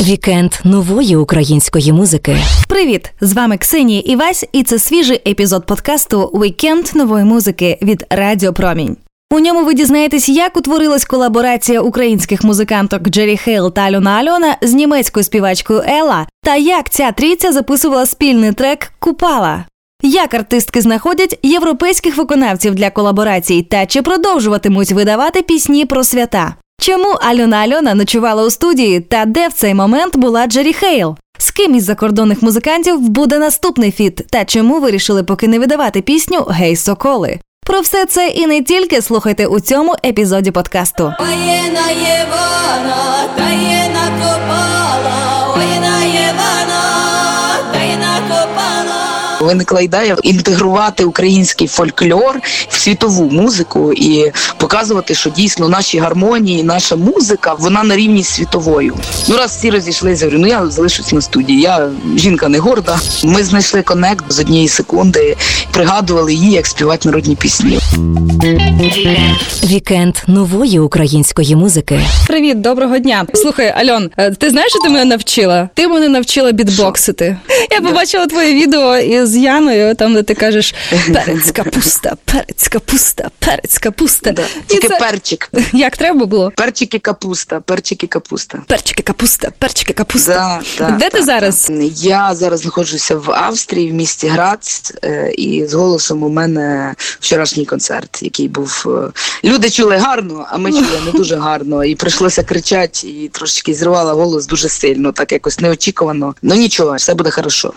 Вікенд нової української музики. Привіт! З вами Ксенія Івась, і це свіжий епізод подкасту Вікенд нової музики від Радіо Промінь. У ньому ви дізнаєтесь, як утворилась колаборація українських музиканток Джері Хейл та Альона Альона з німецькою співачкою Ела, та як ця трійця записувала спільний трек Купала. Як артистки знаходять європейських виконавців для колаборацій та чи продовжуватимуть видавати пісні про свята? Чому Альона Альона ночувала у студії та де в цей момент була Джері Хейл? З ким із закордонних музикантів буде наступний фіт? Та чому вирішили поки не видавати пісню Гей, соколи? Про все це і не тільки слухайте у цьому епізоді подкасту. Во Йвана, та й на Купала, Виникла ідея інтегрувати український фольклор в світову музику і показувати, що дійсно наші гармонії, наша музика, вона на рівні з світовою. Ну раз всі розійшлися, говорю, ну я залишусь на студії. Я жінка не горда. Ми знайшли конект з однієї секунди, пригадували її, як співати народні пісні. Вікенд нової української музики. Привіт, доброго дня. Слухай, Альон, е, ти знаєш, що ти мене навчила? Ти мене навчила бітбоксити. Я побачила твоє відео із Яною, там де ти кажеш перець капуста, перець капуста, перець капуста. Да. Тільки це- перчик. Як треба було? Перчики капуста, перчики капуста. Перчики капуста, перчики капуста. Да, да, Де ти да, зараз? да. Я зараз знаходжуся в Австрії, в місті Грац, е, і з голосом у мене вчорашній концерт, який був. е, Люди чули гарно, а ми чули не дуже гарно. І прийшлося кричати, і трошечки зривала голос дуже сильно, так якось неочікувано. Ну нічого, все буде хорошо.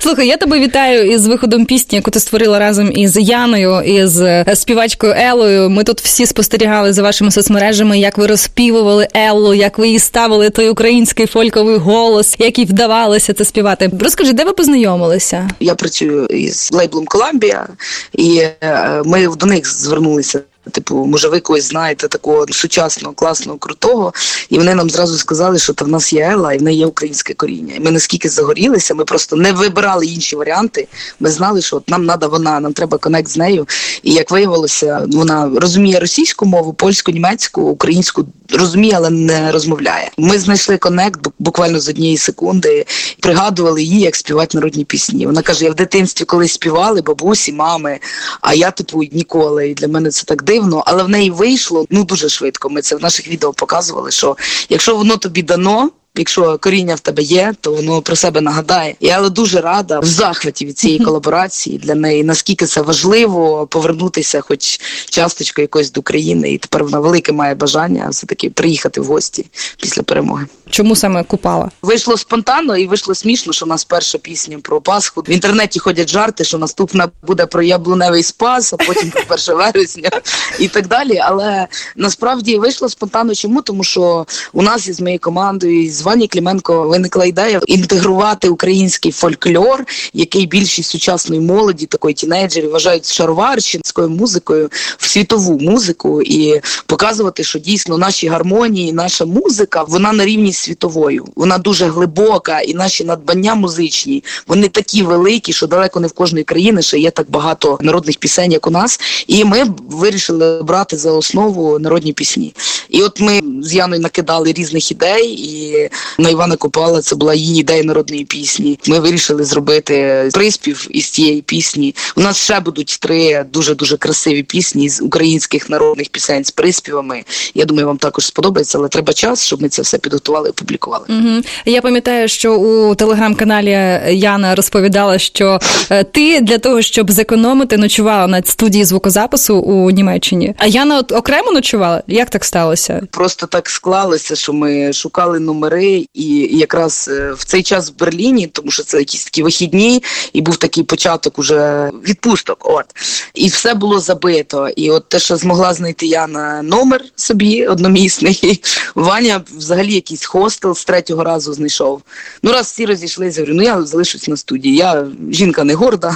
Слухай, я тебе вітаю із виходом пісні, яку ти створила разом із Яною, із е, співачкою Елою. Ми тут всі спостерігали за вашими соцмережами, як ви розпівували Еллу, як ви їй ставили той український фольковий голос, як їй вдавалося це співати. Розкажи, де ви познайомилися? Я працюю із лейблом Columbia, і е, ми до них звернулися. Типу, може, ви когось знаєте такого сучасного, класного, крутого, і вони нам зразу сказали, що то в нас є Ела, і в неї є українське коріння. І ми наскільки загорілися, ми просто не вибирали інші варіанти. Ми знали, що от нам треба вона, нам треба конект з нею. І як виявилося, вона розуміє російську мову, польську, німецьку, українську розуміє, але не розмовляє. Ми знайшли конект буквально з однієї секунди, пригадували її, як співати народні пісні. Вона каже: я в дитинстві колись співали, бабусі, мами, а я типу ніколи. І для мене це так дивно, але в неї вийшло ну дуже швидко. Ми це в наших відео показували. Що якщо воно тобі дано. Якщо коріння в тебе є, то воно про себе нагадає. Я але дуже рада в захваті від цієї колаборації для неї. Наскільки це важливо повернутися, хоч часточку якось до України, і тепер вона велике має бажання все таки приїхати в гості після перемоги. Чому саме купала? Вийшло спонтанно і вийшло смішно, що у нас перша пісня про Пасху. В інтернеті ходять жарти, що наступна буде про яблуневий спас, а потім про 1 вересня і так далі. Але насправді вийшло спонтанно. Чому? Тому що у нас із моєю командою, із Вані Кліменко, виникла ідея інтегрувати український фольклор, який більшість сучасної молоді, такої тінейджерів, вважають шароварщинською музикою в світову музику і показувати, що дійсно наші гармонії, наша музика, вона на рівні світовою. Вона дуже глибока, і наші надбання музичні вони такі великі, що далеко не в кожної країни ще є так багато народних пісень, як у нас. І ми вирішили брати за основу народні пісні. І от ми з Яною накидали різних ідей, і на Івана Купала це була її ідея народної пісні. Ми вирішили зробити приспів із цієї пісні. У нас ще будуть три дуже дуже красиві пісні з українських народних пісень з приспівами. Я думаю, вам також сподобається, але треба час, щоб ми це все підготували і опублікували. Угу. Я пам'ятаю, що у телеграм-каналі Яна розповідала, що е, ти для того, щоб зекономити, ночувала на студії звукозапису у Німеччині. А Яна от окремо ночувала? Як так сталося? Просто так склалося, що ми шукали номери, і якраз е, в цей час в Берліні, тому що це якісь такі вихідні, і був такий початок уже відпусток. От і все було забито. І от те, що змогла знайти я на номер собі одномісний, Ваня взагалі якийсь хостел з третього разу знайшов. Ну раз всі розійшлися, говорю, ну я залишусь на студії. Я жінка не горда.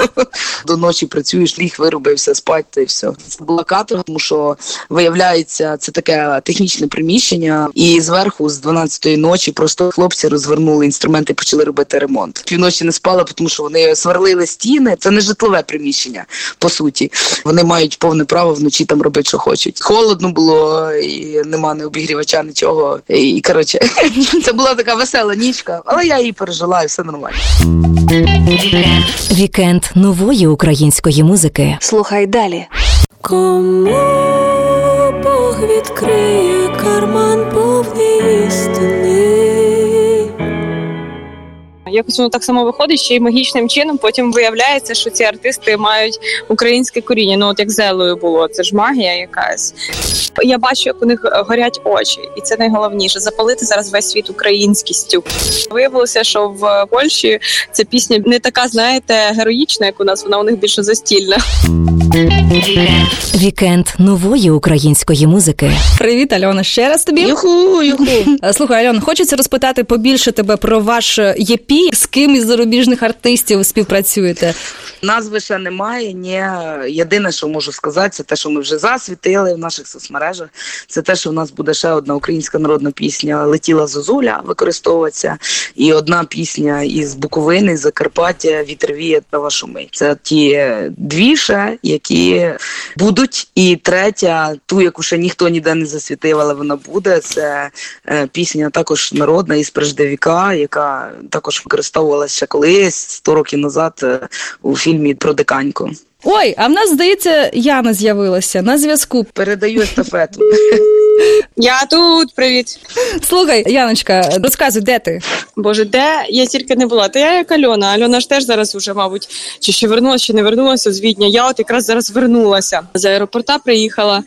До ночі працюєш, ліг виробився, спать та й все. Це була каторга, тому що виявляється, це таке технічне приміщення, і зверху з 12 12 ночі просто хлопці розвернули інструменти і почали робити ремонт. Півночі не спала, тому що вони сверлили стіни. Це не житлове приміщення, по суті. Вони мають повне право вночі там робити, що хочуть. Холодно було, і нема не обігрівача, нічого. І коротше, це була така весела нічка, але я її пережила, і все нормально. Вікенд нової української музики. Слухай далі. Кому Бог відкриє карман повний істини? Якось воно так само виходить, що й магічним чином потім виявляється, що ці артисти мають українське коріння. Ну от як зелою було, це ж магія якась. Я бачу, як у них е, горять очі, і це найголовніше запалити зараз весь світ українськістю. Виявилося, що в Польщі ця пісня не така, знаєте, героїчна, як у нас. Вона у них більше застільна. Вікенд нової української музики. Привіт, Альона. Ще раз тобі. Юху, юху. Е, Слухай, Альон, хочеться розпитати побільше тебе про ваш З ким із зарубіжних артистів співпрацюєте? Назви ще немає. Ні. Єдине, що можу сказати, це те, що ми вже засвітили в наших соцмережах. Це те, що в нас буде ще одна українська народна пісня Летіла Зозуля використовуватися, і одна пісня із Буковини, Закарпаття Вітер віє та шумить. Це ті дві ще, які будуть. І третя, ту, яку ще ніхто ніде не засвітив, але вона буде. Це е, пісня також народна із Преждевіка, яка також використовувалася колись 100 років назад е, у фільмі про диканьку. Ой, а в нас здається, Яна з'явилася на зв'язку. Передаю естафету. Я тут, привіт. Слухай, Яночка, розказуй, де ти? Боже, де я тільки не була? Та я як Альона. Альона ж теж зараз уже, мабуть, чи ще вернулася, чи не вернулася з Відня. Я от якраз зараз вернулася. З аеропорта приїхала.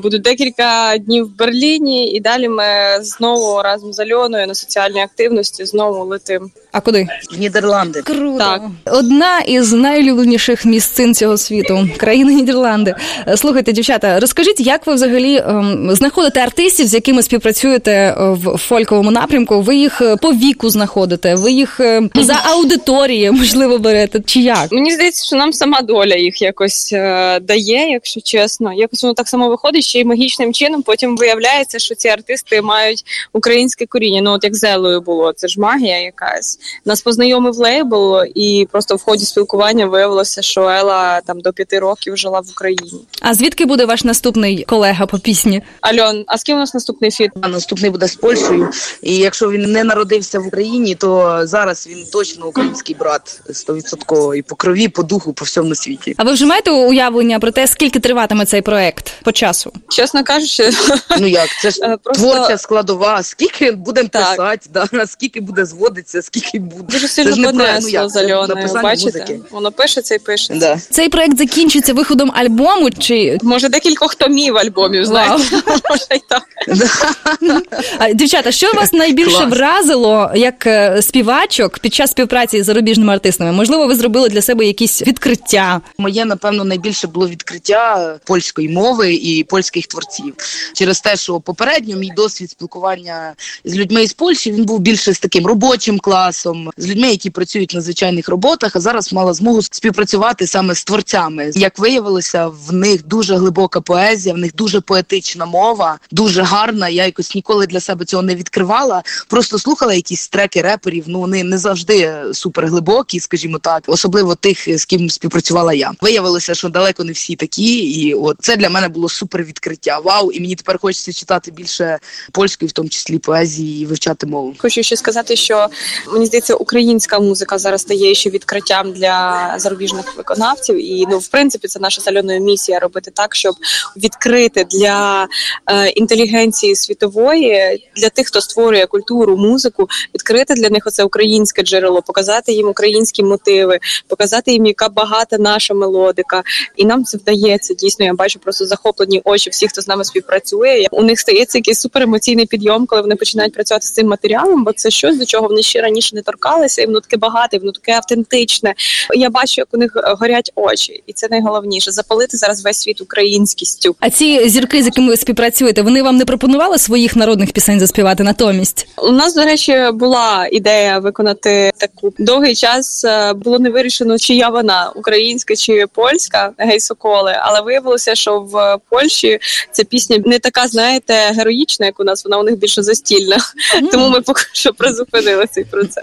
Буду декілька днів в Берліні, і далі ми знову разом з Альоною на соціальній активності знову летим. А куди? В Нідерланди. Круто. Так. Одна із найлюбленіших місцин цього світу країна Нідерланди. Слухайте, дівчата, розкажіть, як ви взагалі ем, знаходите артистів, з якими співпрацюєте е, в фольковому напрямку? Ви їх е, по віку знаходите, ви їх е, за аудиторії, можливо, берете, чи як? Мені здається, що нам сама доля їх якось е, дає, якщо чесно. Якось воно так само виходить, що й магічним чином потім виявляється, що ці артисти мають українське коріння. Ну от як зелою було, це ж магія якась. Нас познайомив лейбл, і просто в ході спілкування виявилося, що Ела там до п'яти років жила в Україні. А звідки буде ваш наступний колега по пісні? Альон, а з ким у нас наступний фіт? А наступний буде з Польщею. І якщо він не народився в Україні, то зараз він точно український брат 100% і по крові, по духу, по всьому світі. А ви вже маєте уявлення про те, скільки триватиме цей проект по часу? Чесно кажучи, Ну як це ж Е, просто- творча складова. Скільки будемо писати, да скільки буде зводитися, скільки буде дуже сильно ну, понесло з Альоною. Бачите, музики. воно пишеться і пишеться. Да. Цей проект закінчиться виходом альбому, чи Може, декількох томів альбомів, знаєте, може і так. А, Дівчата, що вас найбільше Клас. вразило як е, співачок під час співпраці з зарубіжними артистами? Можливо, ви зробили для себе якісь відкриття? Моє, напевно, найбільше було відкриття польської мови і польських творців через те, що попередньо мій досвід спілкування з людьми із Польщі він був більше з таким робочим класом, з людьми, які працюють на звичайних роботах. А зараз мала змогу співпрацювати саме з творцями. Як виявилося, в них дуже глибока поезія, в них дуже поетична мова, дуже гарна. Я якось ніколи для себе цього не відкривала. Просто слухала якісь треки реперів. Ну вони не завжди супер глибокі, скажімо так, особливо тих, з ким співпрацювала я. Виявилося, що далеко не всі такі, і от це для мене було супер відкриття. Вау, і мені тепер хочеться читати більше польської, в тому числі поезії, і вивчати мову. Хочу ще сказати, що мені здається, українська музика зараз стає ще відкриттям для зарубіжних виконавців. І ну, в принципі, це наша з Альоною місія робити так, щоб відкрити для е, інтелігенції світової, для тих, хто створює культуру, музику, відкрити для них оце українське джерело, показати їм українські мотиви, показати їм, яка багата наша мелодика. І нам це вдається. Дійсно, я бачу просто захоплені очі всіх, хто з нами співпрацює. У них стається якийсь суперемоційний підйом, коли вони починають працювати з цим матеріалом, бо це щось до чого вони ще раніше не торкалися, і воно таке багате, і воно таке автентичне. Я бачу, як у них е, горять очі, і це найголовніше запалити зараз весь світ українськістю. А ці зірки, з якими ви співпрацюєте, вони вам не пропонували своїх народних пісень заспівати натомість? У нас, до речі, була ідея виконати таку довгий час. е, Було не вирішено, чия вона українська чи польська гей соколи, але виявилося, що в Польщі ця пісня не така, знаєте, героїчна, як у нас. Вона у них більше застільна. Тому ми поки що призупинили цей процес.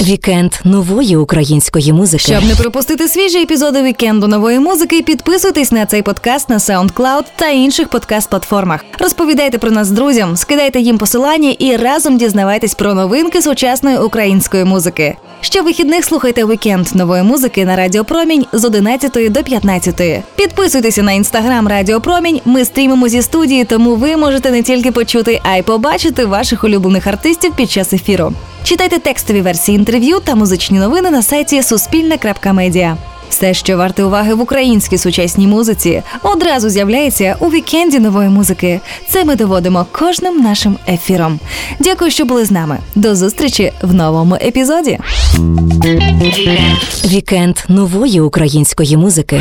Вікенд нової української музики. Щоб не пропустити свіжі епізоди вікенду нової музики, підписуйтесь на цей подкаст на SoundCloud та інших подкаст-платформах. Розповідайте про нас друзям, скидайте їм посилання і разом дізнавайтесь про новинки сучасної української музики. Ще вихідних слухайте вікенд нової музики на Радіо Промінь з 11 до 15. Підписуйтеся на інстаграм Радіо Промінь. Ми стрімимо зі студії, тому ви можете не тільки почути, а й побачити ваших улюблених артистів під час ефіру. Читайте текстові версії інтерв'ю та музичні новини на сайті Суспільне.Медіа. Все, що варте уваги в українській сучасній музиці, одразу з'являється у вікенді нової музики. Це ми доводимо кожним нашим ефіром. Дякую, що були з нами. До зустрічі в новому епізоді. Вікенд нової української музики.